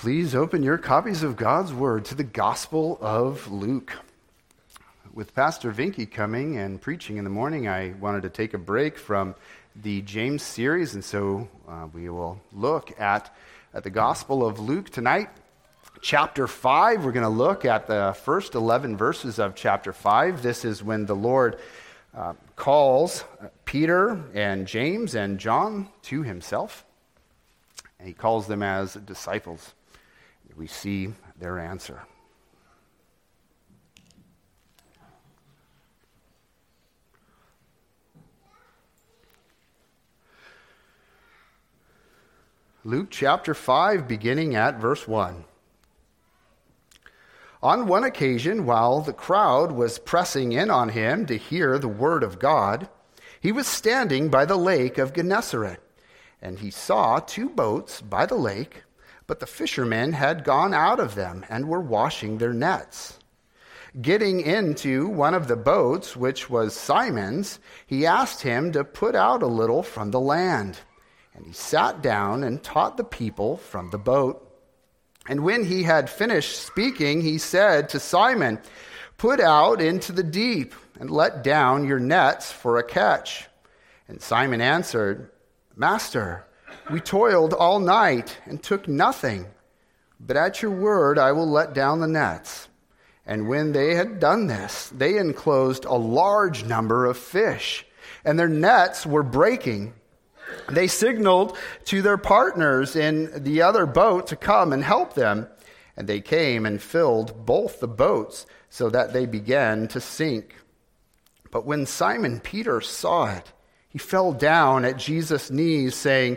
Please open your copies of God's Word to the Gospel of Luke. With Pastor Vinky coming and preaching in the morning, I wanted to take a break from the James series, and so uh, we will look at, at the Gospel of Luke tonight. Chapter 5, we're going to look at the first 11 verses of chapter 5. This is when the Lord uh, calls Peter and James and John to himself, and he calls them as disciples we see their answer. Luke chapter 5, beginning at verse 1. On one occasion, while the crowd was pressing in on him to hear the word of God, he was standing by the lake of Gennesaret, and he saw two boats by the lake but the fishermen had gone out of them and were washing their nets. Getting into one of the boats, which was Simon's, he asked him to put out a little from the land. And he sat down and taught the people from the boat. And when he had finished speaking, he said to Simon, Put out into the deep and let down your nets for a catch. And Simon answered, Master, we toiled all night and took nothing, but at your word I will let down the nets. And when they had done this, they enclosed a large number of fish, and their nets were breaking. They signaled to their partners in the other boat to come and help them, and they came and filled both the boats so that they began to sink. But when Simon Peter saw it, he fell down at Jesus' knees, saying,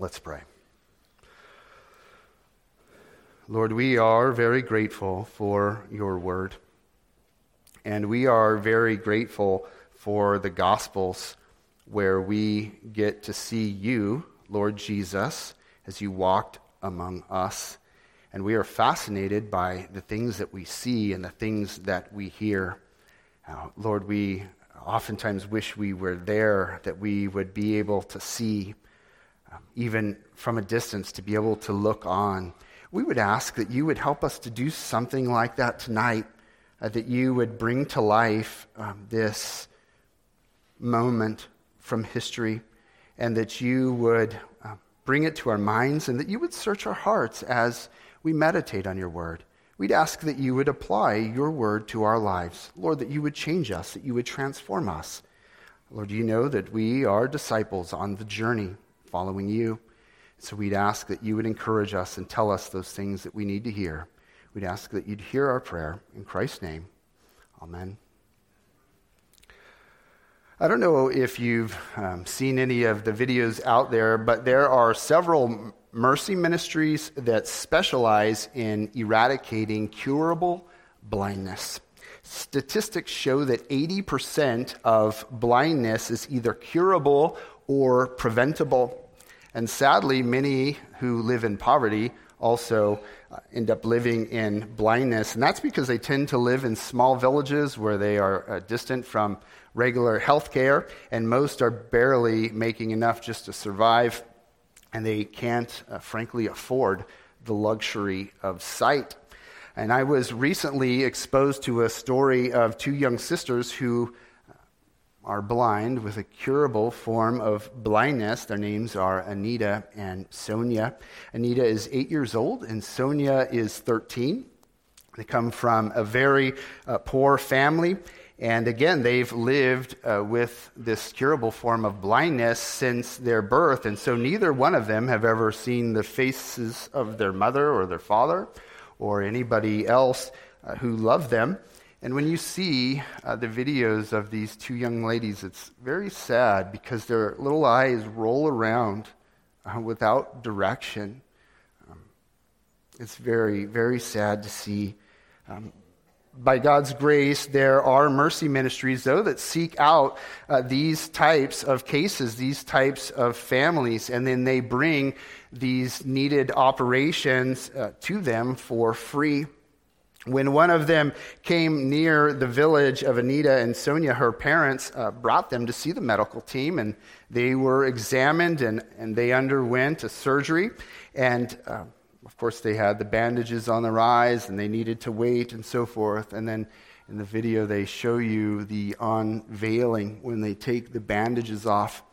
Let's pray. Lord, we are very grateful for your word. And we are very grateful for the Gospels where we get to see you, Lord Jesus, as you walked among us. And we are fascinated by the things that we see and the things that we hear. Uh, Lord, we oftentimes wish we were there, that we would be able to see even from a distance, to be able to look on. We would ask that you would help us to do something like that tonight, uh, that you would bring to life um, this moment from history, and that you would uh, bring it to our minds, and that you would search our hearts as we meditate on your word. We'd ask that you would apply your word to our lives. Lord, that you would change us, that you would transform us. Lord, you know that we are disciples on the journey following you. So we'd ask that you would encourage us and tell us those things that we need to hear. We'd ask that you'd hear our prayer. In Christ's name, amen. I don't know if you've um, seen any of the videos out there, but there are several mercy ministries that specialize in eradicating curable blindness. Statistics show that 80% of blindness is either curable or preventable. And sadly, many who live in poverty also uh, end up living in blindness. And that's because they tend to live in small villages where they are uh, distant from regular health care, and most are barely making enough just to survive. And they can't, uh, frankly, afford the luxury of sight. And I was recently exposed to a story of two young sisters who are blind with a curable form of blindness. Their names are Anita and Sonia. Anita is eight years old, and Sonia is 13. They come from a very uh, poor family. And again, they've lived uh, with this curable form of blindness since their birth. And so neither one of them have ever seen the faces of their mother or their father or anybody else uh, who loved them. And when you see uh, the videos of these two young ladies, it's very sad because their little eyes roll around uh, without direction. Um, It's very, very sad to see. Um, by God's grace, there are mercy ministries, though, that seek out uh, these types of cases, these types of families, and then they bring these needed operations uh, to them for free. When one of them came near the village of Anita and Sonia, her parents uh, brought them to see the medical team, and they were examined and, and they underwent a surgery. And uh, of course, they had the bandages on their eyes and they needed to wait and so forth. And then in the video, they show you the unveiling when they take the bandages off,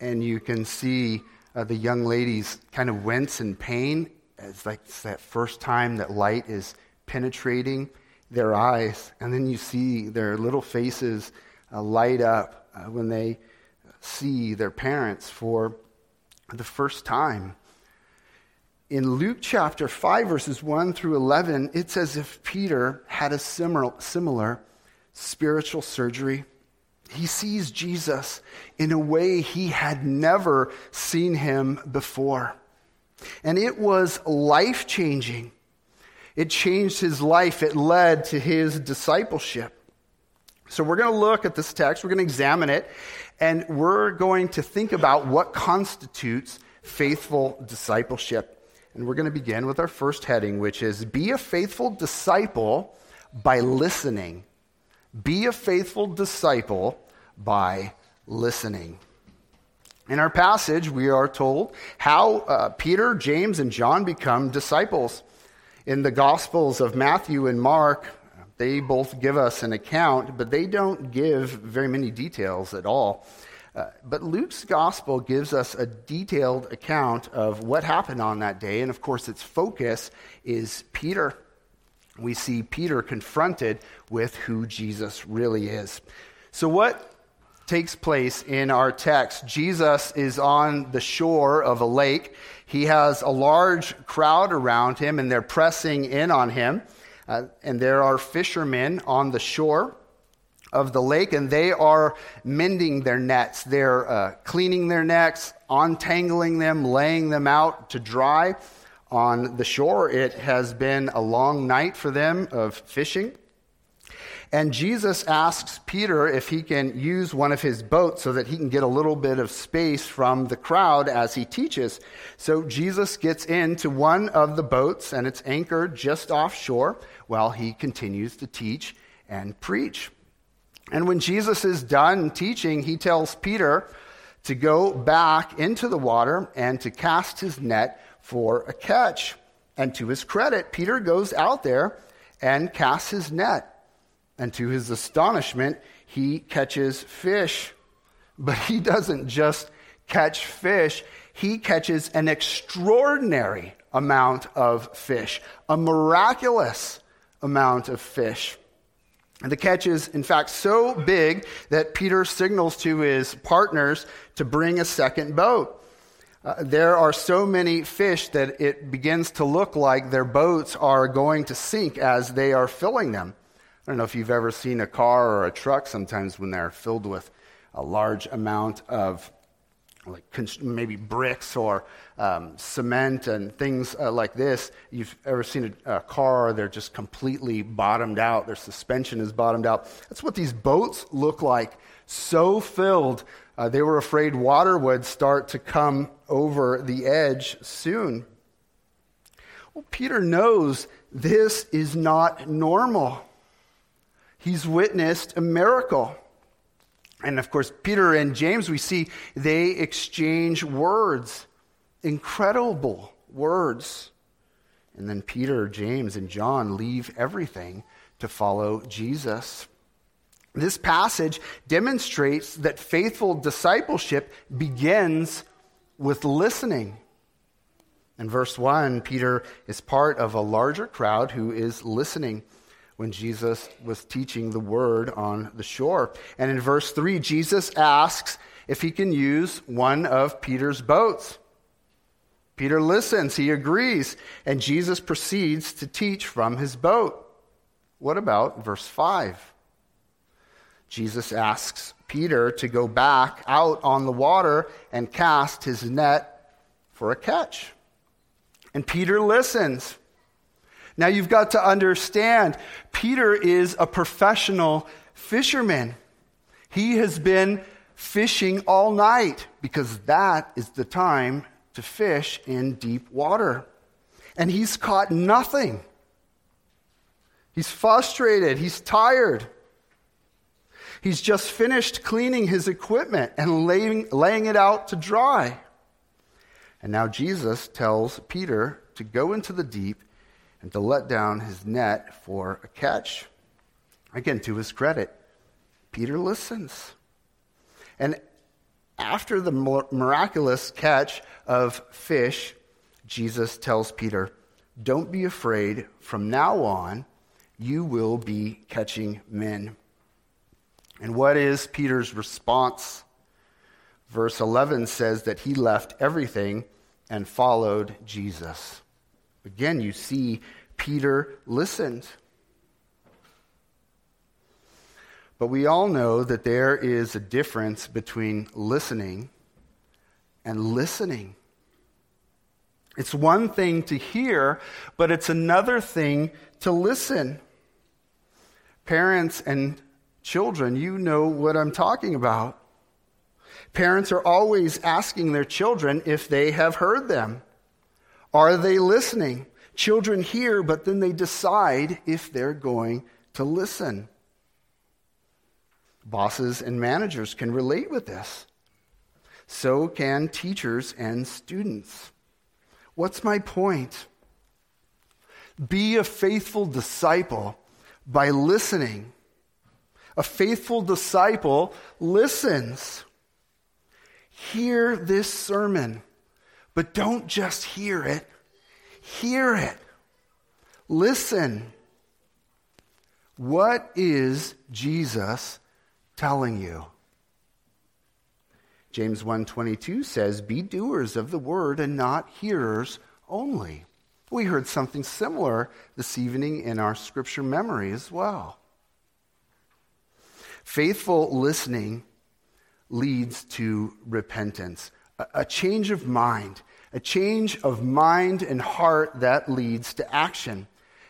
and you can see uh, the young ladies kind of wince in pain. It's like it's that first time that light is penetrating their eyes. And then you see their little faces uh, light up uh, when they see their parents for the first time. In Luke chapter 5, verses 1 through 11, it's as if Peter had a similar, similar spiritual surgery. He sees Jesus in a way he had never seen him before. And it was life changing. It changed his life, it led to his discipleship. So, we're going to look at this text, we're going to examine it, and we're going to think about what constitutes faithful discipleship. And we're going to begin with our first heading, which is Be a faithful disciple by listening. Be a faithful disciple by listening. In our passage, we are told how uh, Peter, James, and John become disciples. In the Gospels of Matthew and Mark, they both give us an account, but they don't give very many details at all. Uh, but Luke's gospel gives us a detailed account of what happened on that day, and of course, its focus is Peter. We see Peter confronted with who Jesus really is. So, what takes place in our text? Jesus is on the shore of a lake. He has a large crowd around him, and they're pressing in on him. Uh, and there are fishermen on the shore of the lake, and they are mending their nets. They're uh, cleaning their nets, untangling them, laying them out to dry on the shore. It has been a long night for them of fishing. And Jesus asks Peter if he can use one of his boats so that he can get a little bit of space from the crowd as he teaches. So Jesus gets into one of the boats and it's anchored just offshore while he continues to teach and preach. And when Jesus is done teaching, he tells Peter to go back into the water and to cast his net for a catch. And to his credit, Peter goes out there and casts his net. And to his astonishment, he catches fish. But he doesn't just catch fish, he catches an extraordinary amount of fish, a miraculous amount of fish. And the catch is, in fact, so big that Peter signals to his partners to bring a second boat. Uh, there are so many fish that it begins to look like their boats are going to sink as they are filling them. I don't know if you've ever seen a car or a truck sometimes when they're filled with a large amount of like maybe bricks or um, cement and things uh, like this. You've ever seen a, a, car, they're just completely bottomed out, their suspension is bottomed out. That's what these boats look like, so filled. Uh, they were afraid water would start to come over the edge soon. Well, Peter knows this is not normal he's witnessed a miracle. And of course, Peter and James, we see they exchange words, incredible words. And then Peter, James, and John leave everything to follow Jesus. This passage demonstrates that faithful discipleship begins with listening. In verse 1, Peter is part of a larger crowd who is listening when Jesus was teaching the word on the shore. And in verse 3, Jesus asks if he can use one of Peter's boats. Peter listens, he agrees, and Jesus proceeds to teach from his boat. What about verse 5? Jesus asks Peter to go back out on the water and cast his net for a catch. And Peter listens. Now you've got to understand, Peter is a professional fisherman. He has been fishing all night because that is the time to fish in deep water. And he's caught nothing. He's frustrated. He's tired. He's just finished cleaning his equipment and laying, laying it out to dry. And now Jesus tells Peter to go into the deep and to let down his net for a catch. Again, to his credit, Peter listens. And after the miraculous catch of fish, Jesus tells Peter, Don't be afraid. From now on, you will be catching men. And what is Peter's response? Verse 11 says that he left everything and followed Jesus. Again, you see, Peter listened. But we all know that there is a difference between listening and listening. It's one thing to hear, but it's another thing to listen. Parents and children, you know what I'm talking about. Parents are always asking their children if they have heard them. Are they listening? Children hear, but then they decide if they're going to listen. Bosses and managers can relate with this. So can teachers and students. What's my point? Be a faithful disciple by listening. A faithful disciple listens. Hear this sermon, but don't just hear it, hear it. Listen. What is Jesus telling you? James 1:22 says, "Be doers of the word and not hearers only." We heard something similar this evening in our scripture memory as well. Faithful listening leads to repentance, a change of mind, a change of mind and heart that leads to action.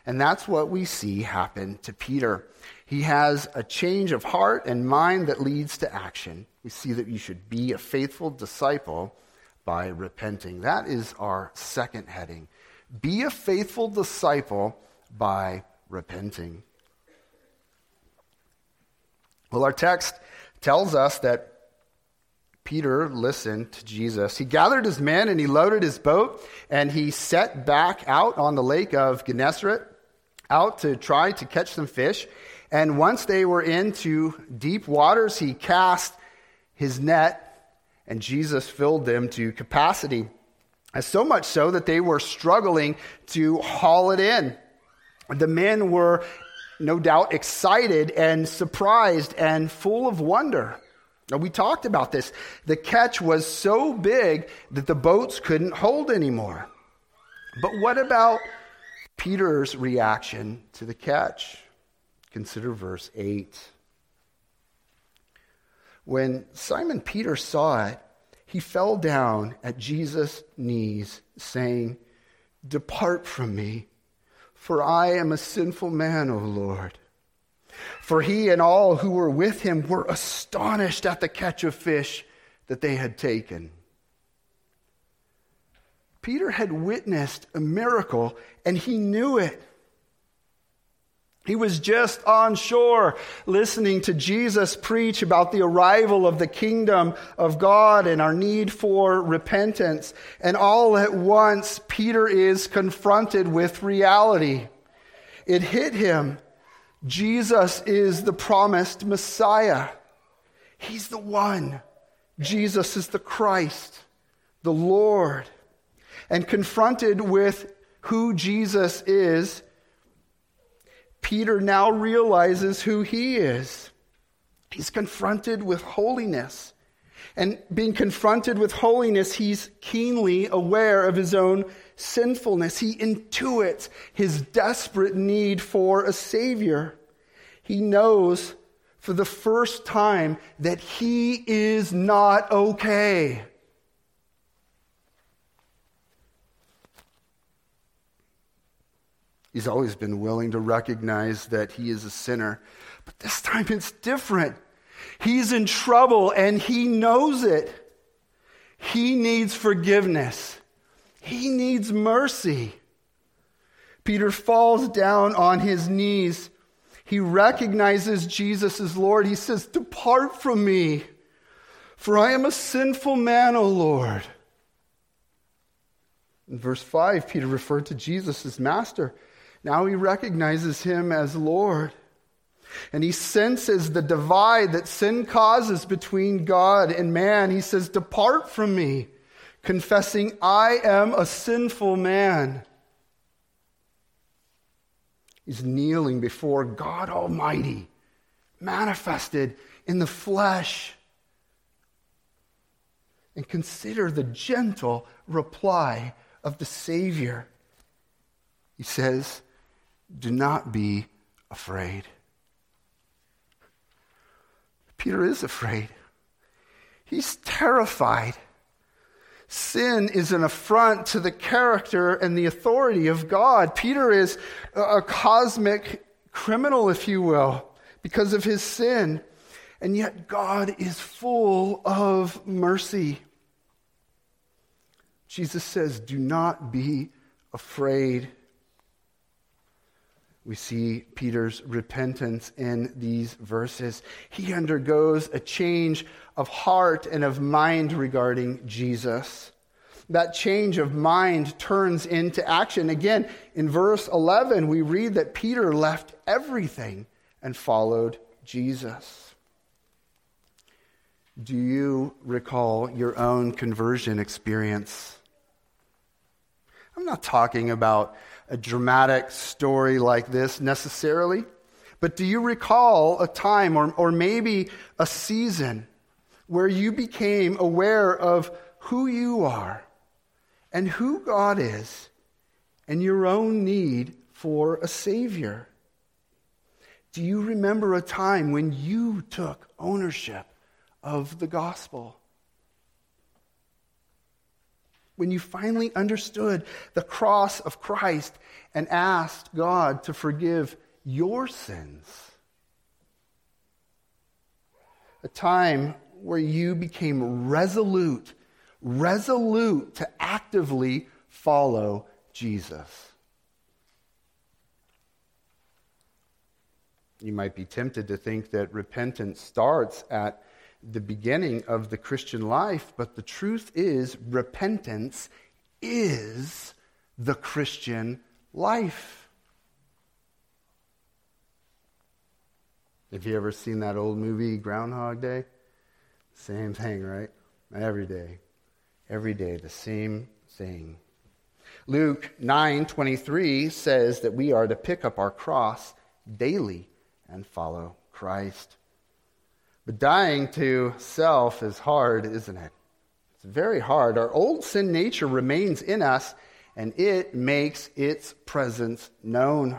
And that's what we see happen to Peter. He has a change of heart and mind that leads to action. We see that you should be a faithful disciple by repenting. That is our second heading. Be a faithful disciple by repenting. Well, our text tells us that Peter listened to Jesus. He gathered his men and he loaded his boat and he set back out on the lake of Gennesaret out to try to catch some fish. And once they were into deep waters, he cast his net, and Jesus filled them to capacity. And so much so that they were struggling to haul it in. The men were no doubt excited and surprised and full of wonder. Now, we talked about this. The catch was so big that the boats couldn't hold anymore. But what about Peter's reaction to the catch? Consider verse 8. When Simon Peter saw it, he fell down at Jesus' knees, saying, Depart from me, for I am a sinful man, O Lord. For he and all who were with him were astonished at the catch of fish that they had taken. Peter had witnessed a miracle, and he knew it. He was just on shore listening to Jesus preach about the arrival of the kingdom of God and our need for repentance. And all at once, Peter is confronted with reality. It hit him. Jesus is the promised Messiah. He's the one. Jesus is the Christ, the Lord. And confronted with who Jesus is, Peter now realizes who he is. He's confronted with holiness. And being confronted with holiness, he's keenly aware of his own sinfulness. He intuits his desperate need for a Savior. He knows for the first time that he is not okay. He's always been willing to recognize that he is a sinner. But this time it's different. He's in trouble and he knows it. He needs forgiveness, he needs mercy. Peter falls down on his knees. He recognizes Jesus as Lord. He says, Depart from me, for I am a sinful man, O Lord. In verse 5, Peter referred to Jesus as Master. Now he recognizes him as Lord. And he senses the divide that sin causes between God and man. He says, Depart from me, confessing, I am a sinful man. He's kneeling before God Almighty, manifested in the flesh. And consider the gentle reply of the Savior. He says, Do not be afraid. Peter is afraid. He's terrified. Sin is an affront to the character and the authority of God. Peter is a cosmic criminal, if you will, because of his sin. And yet, God is full of mercy. Jesus says, Do not be afraid. We see Peter's repentance in these verses. He undergoes a change of heart and of mind regarding Jesus. That change of mind turns into action. Again, in verse 11, we read that Peter left everything and followed Jesus. Do you recall your own conversion experience? I'm not talking about a dramatic story like this necessarily, but do you recall a time or, or maybe a season where you became aware of who you are and who God is and your own need for a Savior? Do you remember a time when you took ownership of the gospel? When you finally understood the cross of Christ and asked God to forgive your sins? A time where you became resolute, resolute to actively follow Jesus. You might be tempted to think that repentance starts at the beginning of the Christian life, but the truth is, repentance is the Christian life. Have you ever seen that old movie, Groundhog Day? Same thing, right? Every day. Every day, the same thing. Luke 9:23 says that we are to pick up our cross daily and follow Christ. But dying to self is hard, isn't it? It's very hard. Our old sin nature remains in us, and it makes its presence known.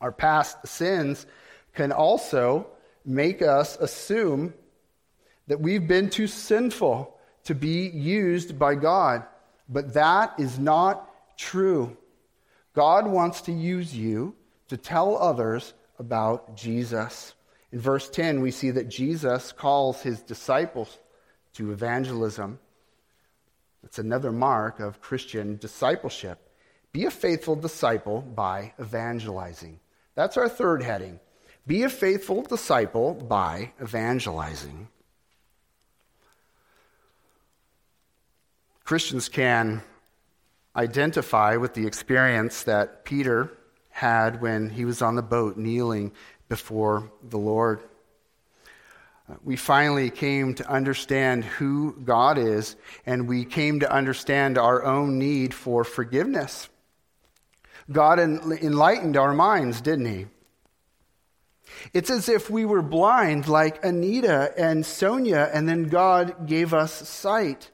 Our past sins can also make us assume that we've been too sinful to be used by God. But that is not true. God wants to use you to tell others about Jesus. In verse 10, we see that Jesus calls his disciples to evangelism. That's another mark of Christian discipleship. Be a faithful disciple by evangelizing. That's our third heading. Be a faithful disciple by evangelizing. Christians can identify with the experience that Peter had when he was on the boat kneeling before the Lord. Uh, we finally came to understand who God is, and we came to understand our own need for forgiveness. God enlightened our minds, didn't He? It's as if we were blind, like Anita and Sonia, and then God gave us sight.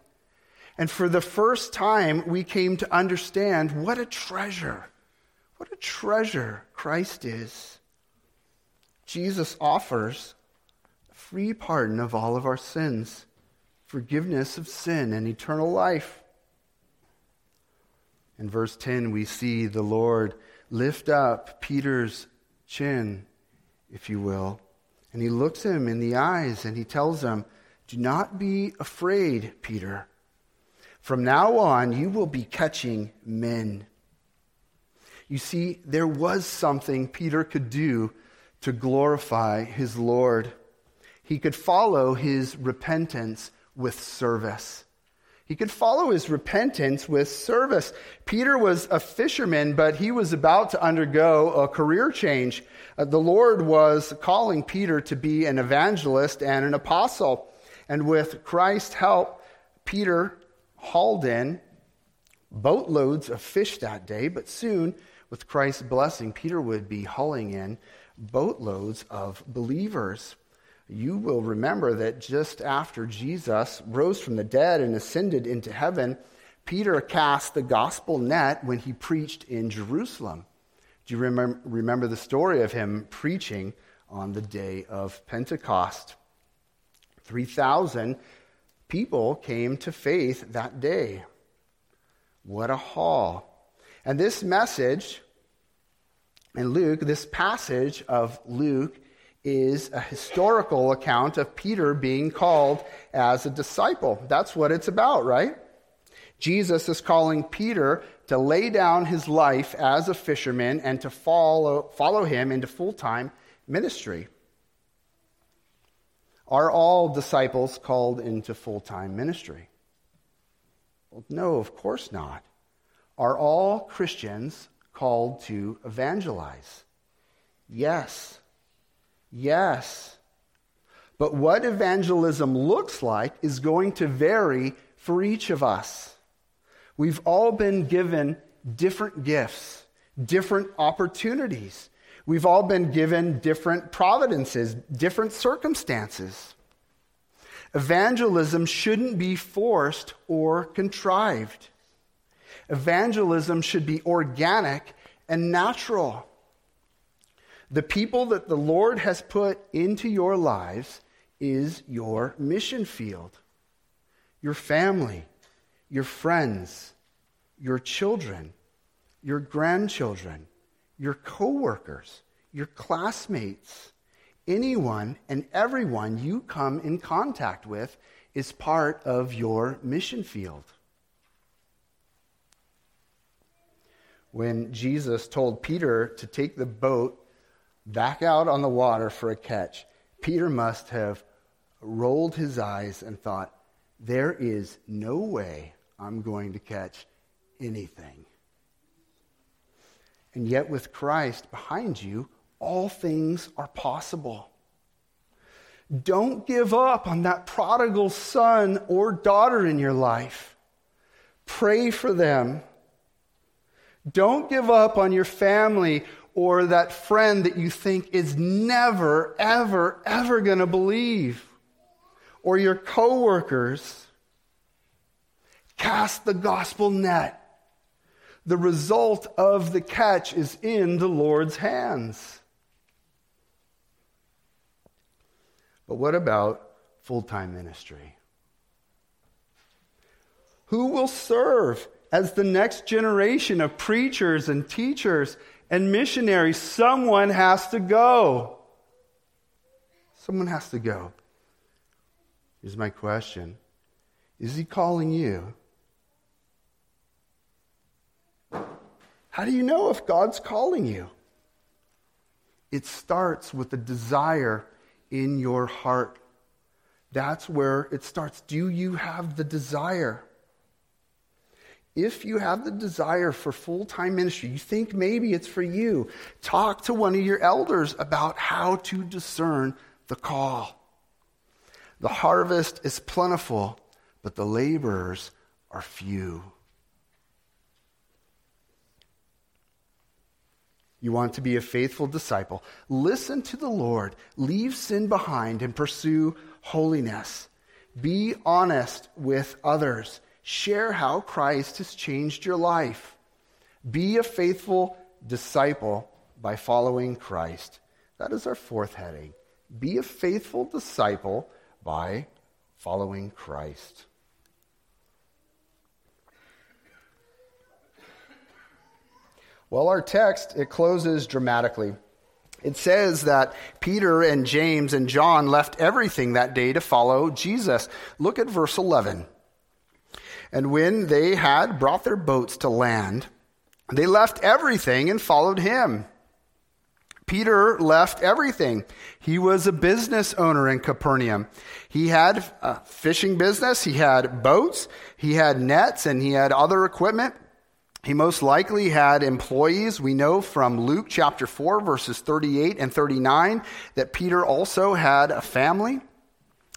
And for the first time, we came to understand what a treasure, what a treasure Christ is. Jesus offers free pardon of all of our sins, forgiveness of sin, and eternal life. In verse 10, we see the Lord lift up Peter's chin, if you will, and he looks him in the eyes and he tells him, Do not be afraid, Peter. From now on, you will be catching men. You see, there was something Peter could do to glorify his Lord. He could follow his repentance with service. He could follow his repentance with service. Peter was a fisherman, but he was about to undergo a career change. Uh, the Lord was calling Peter to be an evangelist and an apostle. And with Christ's help, Peter hauled in boatloads of fish that day, but soon, with Christ's blessing, Peter would be hauling in boatloads of believers you will remember that just after Jesus rose from the dead and ascended into heaven, Peter cast the gospel net when he preached in Jerusalem. Do you remember, the story of him preaching on the day of Pentecost? 3,000 people came to faith that day. What a haul. And this message in Luke, this passage of Luke, is a historical account of Peter being called as a disciple. That's what it's about, right? Jesus is calling Peter to lay down his life as a fisherman and to follow, follow him into full time ministry. Are all disciples called into full time ministry? Well, no, of course not. Are all Christians called to evangelize? Yes. Yes. But what evangelism looks like is going to vary for each of us. We've all been given different gifts, different opportunities. We've all been given different providences, different circumstances. Evangelism shouldn't be forced or contrived. Evangelism should be organic and natural. The people that the Lord has put into your lives is your mission field. Your family, your friends, your children, your grandchildren, your coworkers, your classmates, anyone and everyone you come in contact with is part of your mission field. When Jesus told Peter to take the boat back out on the water for a catch, Peter must have rolled his eyes and thought, There is no way I'm going to catch anything. And yet, with Christ behind you, all things are possible. Don't give up on that prodigal son or daughter in your life. Pray for them. Don't give up on your family or that friend that you think is never, ever, ever going to believe, or your coworkers. Cast the gospel net. The result of the catch is in the Lord's hands. But what about full time ministry? Who will serve as the next generation of preachers and teachers and missionaries, someone has to go. Someone has to go. Here's my question Is he calling you? How do you know if God's calling you? It starts with a desire in your heart. That's where it starts. Do you have the desire? If you have the desire for full time ministry, you think maybe it's for you, talk to one of your elders about how to discern the call. The harvest is plentiful, but the laborers are few. You want to be a faithful disciple. Listen to the Lord, leave sin behind, and pursue holiness. Be honest with others Share how Christ has changed your life. Be a faithful disciple by following Christ. That is our fourth heading. Be a faithful disciple by following Christ. Well, our text, it closes dramatically. It says that Peter and James and John left everything that day to follow Jesus. Look at verse 11. And when they had brought their boats to land, they left everything and followed him. Peter left everything. He was a business owner in Capernaum. He had a fishing business, he had boats, he had nets, and he had other equipment. He most likely had employees. We know from Luke chapter 4, verses 38 and 39, that Peter also had a family.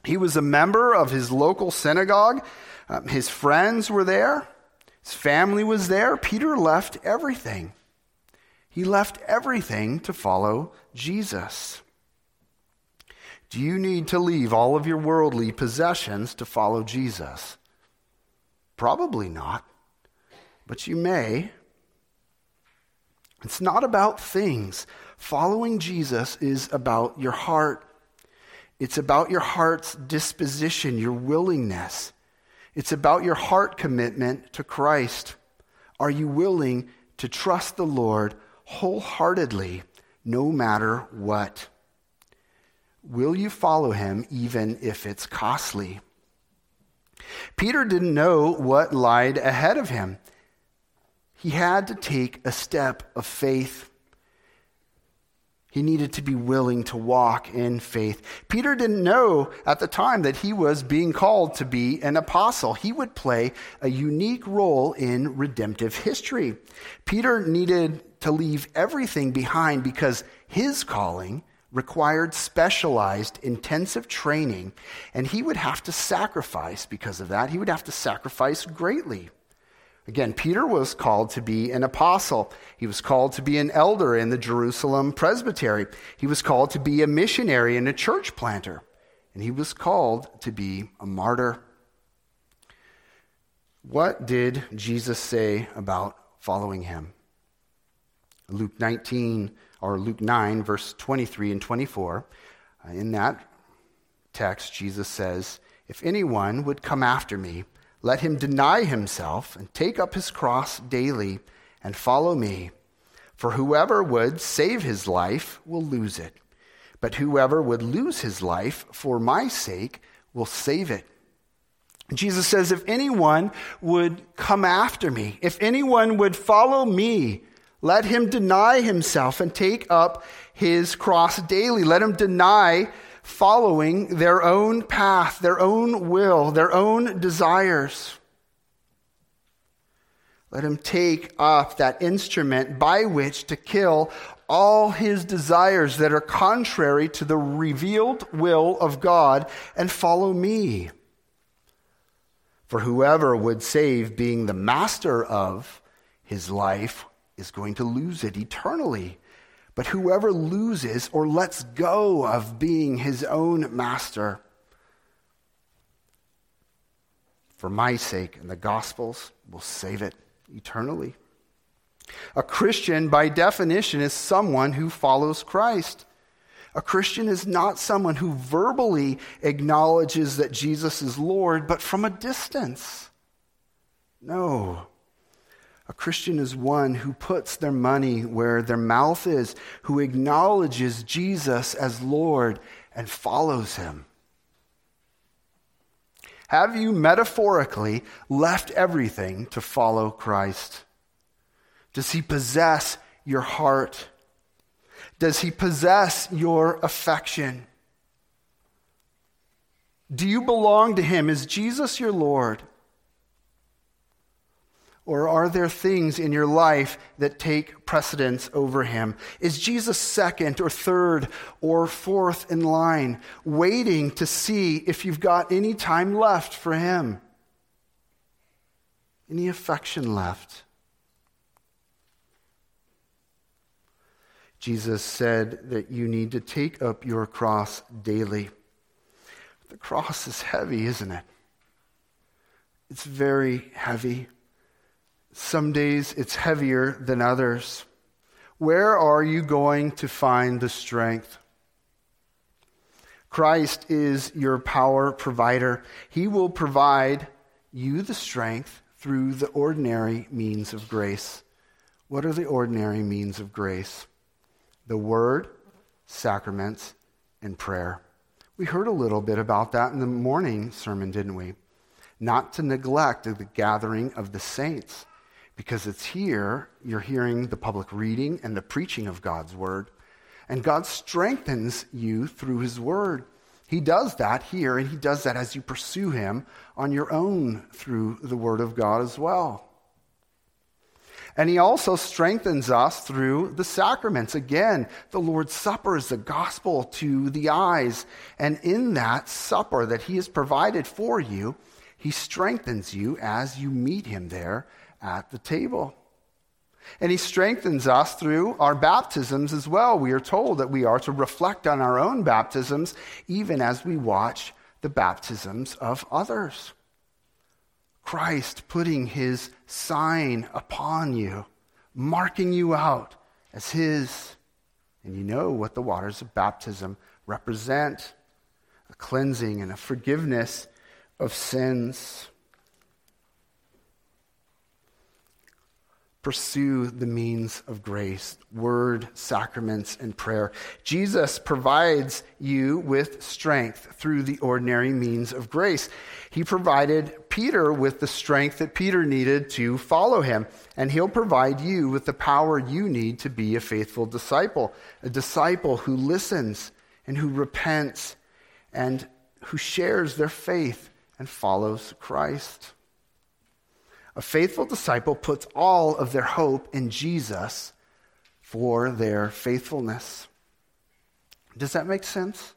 He was a member of his local synagogue. Um, his friends were there, his family was there. Peter left everything. He left everything to follow Jesus. Do you need to leave all of your worldly possessions to follow Jesus? Probably not, but you may. It's not about things. Following Jesus is about your heart. It's about your heart's disposition, your willingness. It's about your heart commitment to Christ. Are you willing to trust the Lord wholeheartedly, no matter what? Will you follow him even if it's costly? Peter didn't know what lied ahead of him. He had to take a step of faith. He needed to be willing to walk in faith. Peter didn't know at the time that he was being called to be an apostle. He would play a unique role in redemptive history. Peter needed to leave everything behind because his calling required specialized, intensive training, and he would have to sacrifice because of that. He would have to sacrifice greatly. Again, Peter was called to be an apostle. He was called to be an elder in the Jerusalem presbytery. He was called to be a missionary and a church planter. And he was called to be a martyr. What did Jesus say about following him? Luke 19, or Luke 9, verse 23 and 24. Uh, in that text, Jesus says, If anyone would come after me, let him deny himself and take up his cross daily and follow me. For whoever would save his life will lose it, but whoever would lose his life for my sake will save it. Jesus says, If anyone would come after me, if anyone would follow me, let him deny himself and take up his cross daily. Let him deny following their own path, their own will, their own desires. Let him take up that instrument by which to kill all his desires that are contrary to the revealed will of God and follow me. For whoever would save being the master of his life is going to lose it eternally. But whoever loses or lets go of being his own master, for my sake and the gospel's, will save it eternally. A Christian, by definition, is someone who follows Christ. A Christian is not someone who verbally acknowledges that Jesus is Lord, but from a distance. No. A Christian is one who puts their money where their mouth is, who acknowledges Jesus as Lord and follows him. Have you metaphorically left everything to follow Christ? Does he possess your heart? Does he possess your affection? Do you belong to him? Is Jesus your Lord? Or are there things in your life that take precedence over him? Is Jesus second or third or fourth in line, waiting to see if you've got any time left for him? Any affection left? Jesus said that you need to take up your cross daily. The cross is heavy, isn't it? It's very heavy. Some days it's heavier than others. Where are you going to find the strength? Christ is your power provider. He will provide you the strength through the ordinary means of grace. What are the ordinary means of grace? The Word, sacraments, and prayer. We heard a little bit about that in the morning sermon, didn't we? Not to neglect the gathering of the saints, because it's here you're hearing the public reading and the preaching of God's Word. And God strengthens you through His Word. He does that here, and He does that as you pursue Him on your own through the Word of God as well. And he also strengthens us through the sacraments. Again, the Lord's Supper is the gospel to the eyes. And in that supper that he has provided for you, he strengthens you as you meet him there at the table. And he strengthens us through our baptisms as well. We are told that we are to reflect on our own baptisms even as we watch the baptisms of others. Christ putting his sign upon you, marking you out as his. And you know what the waters of baptism represent a cleansing and a forgiveness of sins. Pursue the means of grace word, sacraments, and prayer. Jesus provides you with strength through the ordinary means of grace. He provided Peter with the strength that Peter needed to follow him, and he'll provide you with the power you need to be a faithful disciple, a disciple who listens and who repents and who shares their faith and follows Christ. A faithful disciple puts all of their hope in Jesus for their faithfulness. Does that make sense?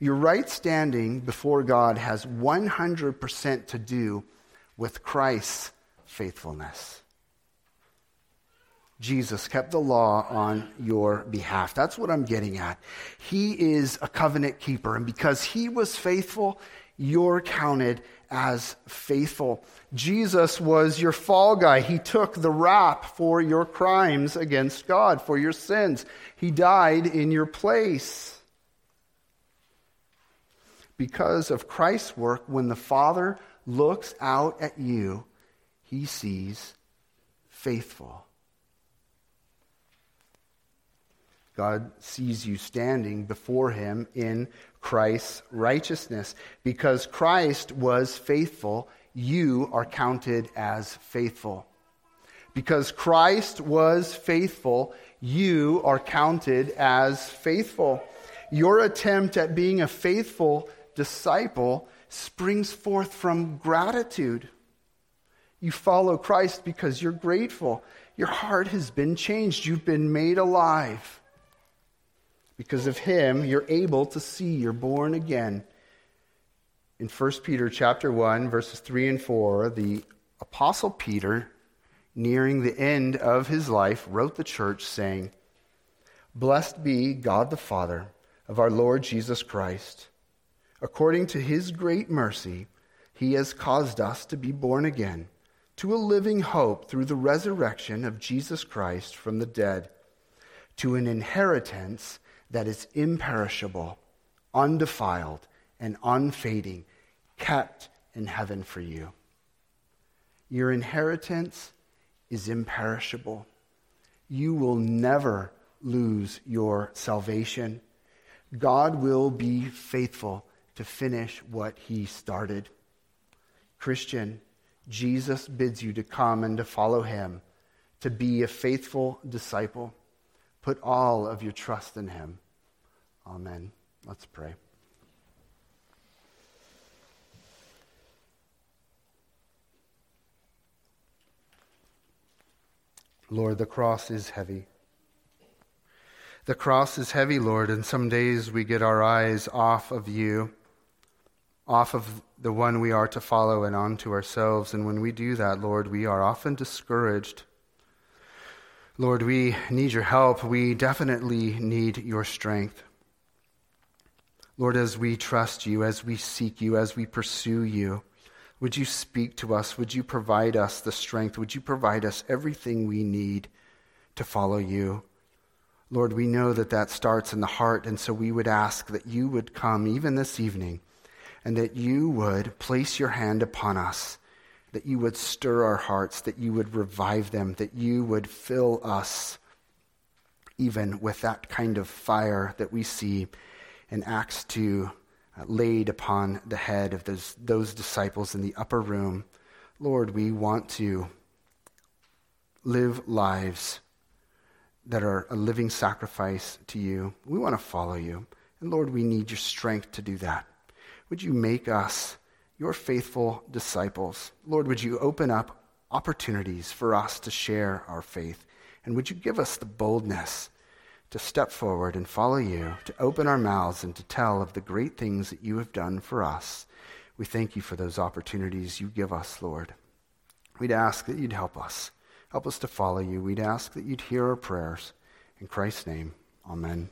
Your right standing before God has 100% to do with Christ's faithfulness. Jesus kept the law on your behalf. That's what I'm getting at. He is a covenant keeper, and because he was faithful, you're counted as faithful. Jesus was your fall guy. He took the rap for your crimes against God, for your sins. He died in your place. Because of Christ's work, when the Father looks out at you, he sees faithful. God sees you standing before him in Christ's righteousness. Because Christ was faithful, you are counted as faithful. Because Christ was faithful, you are counted as faithful. Your attempt at being a faithful disciple springs forth from gratitude. You follow Christ because you're grateful. Your heart has been changed. You've been made alive. Because of him, you're able to see you're born again. In 1 Peter chapter 1, verses 3 and 4, the apostle Peter, nearing the end of his life, wrote the church saying, Blessed be God the Father of our Lord Jesus Christ. According to his great mercy, he has caused us to be born again to a living hope through the resurrection of Jesus Christ from the dead, to an inheritance that is imperishable, undefiled, and unfading, kept in heaven for you. Your inheritance is imperishable. You will never lose your salvation. God will be faithful to finish what he started. Christian, Jesus bids you to come and to follow him, to be a faithful disciple. Put all of your trust in him. Amen. Let's pray. Lord, the cross is heavy. The cross is heavy, Lord, and some days we get our eyes off of you, off of the one we are to follow, and onto ourselves. And when we do that, Lord, we are often discouraged. Lord, we need your help. We definitely need your strength. Lord, as we trust you, as we seek you, as we pursue you, would you speak to us? Would you provide us the strength? Would you provide us everything we need to follow you? Lord, we know that that starts in the heart, and so we would ask that you would come even this evening and that you would place your hand upon us that you would stir our hearts, that you would revive them, that you would fill us even with that kind of fire that we see in Acts 2 uh, laid upon the head of those, those disciples in the upper room. Lord, we want to live lives that are a living sacrifice to you. We want to follow you. And Lord, we need your strength to do that. Would you make us your faithful disciples? Lord, would you open up opportunities for us to share our faith? And would you give us the boldness to step forward and follow you, to open our mouths and to tell of the great things that you have done for us? We thank you for those opportunities you give us, Lord. We'd ask that you'd help us. Help us to follow you. We'd ask that you'd hear our prayers. In Christ's name, amen.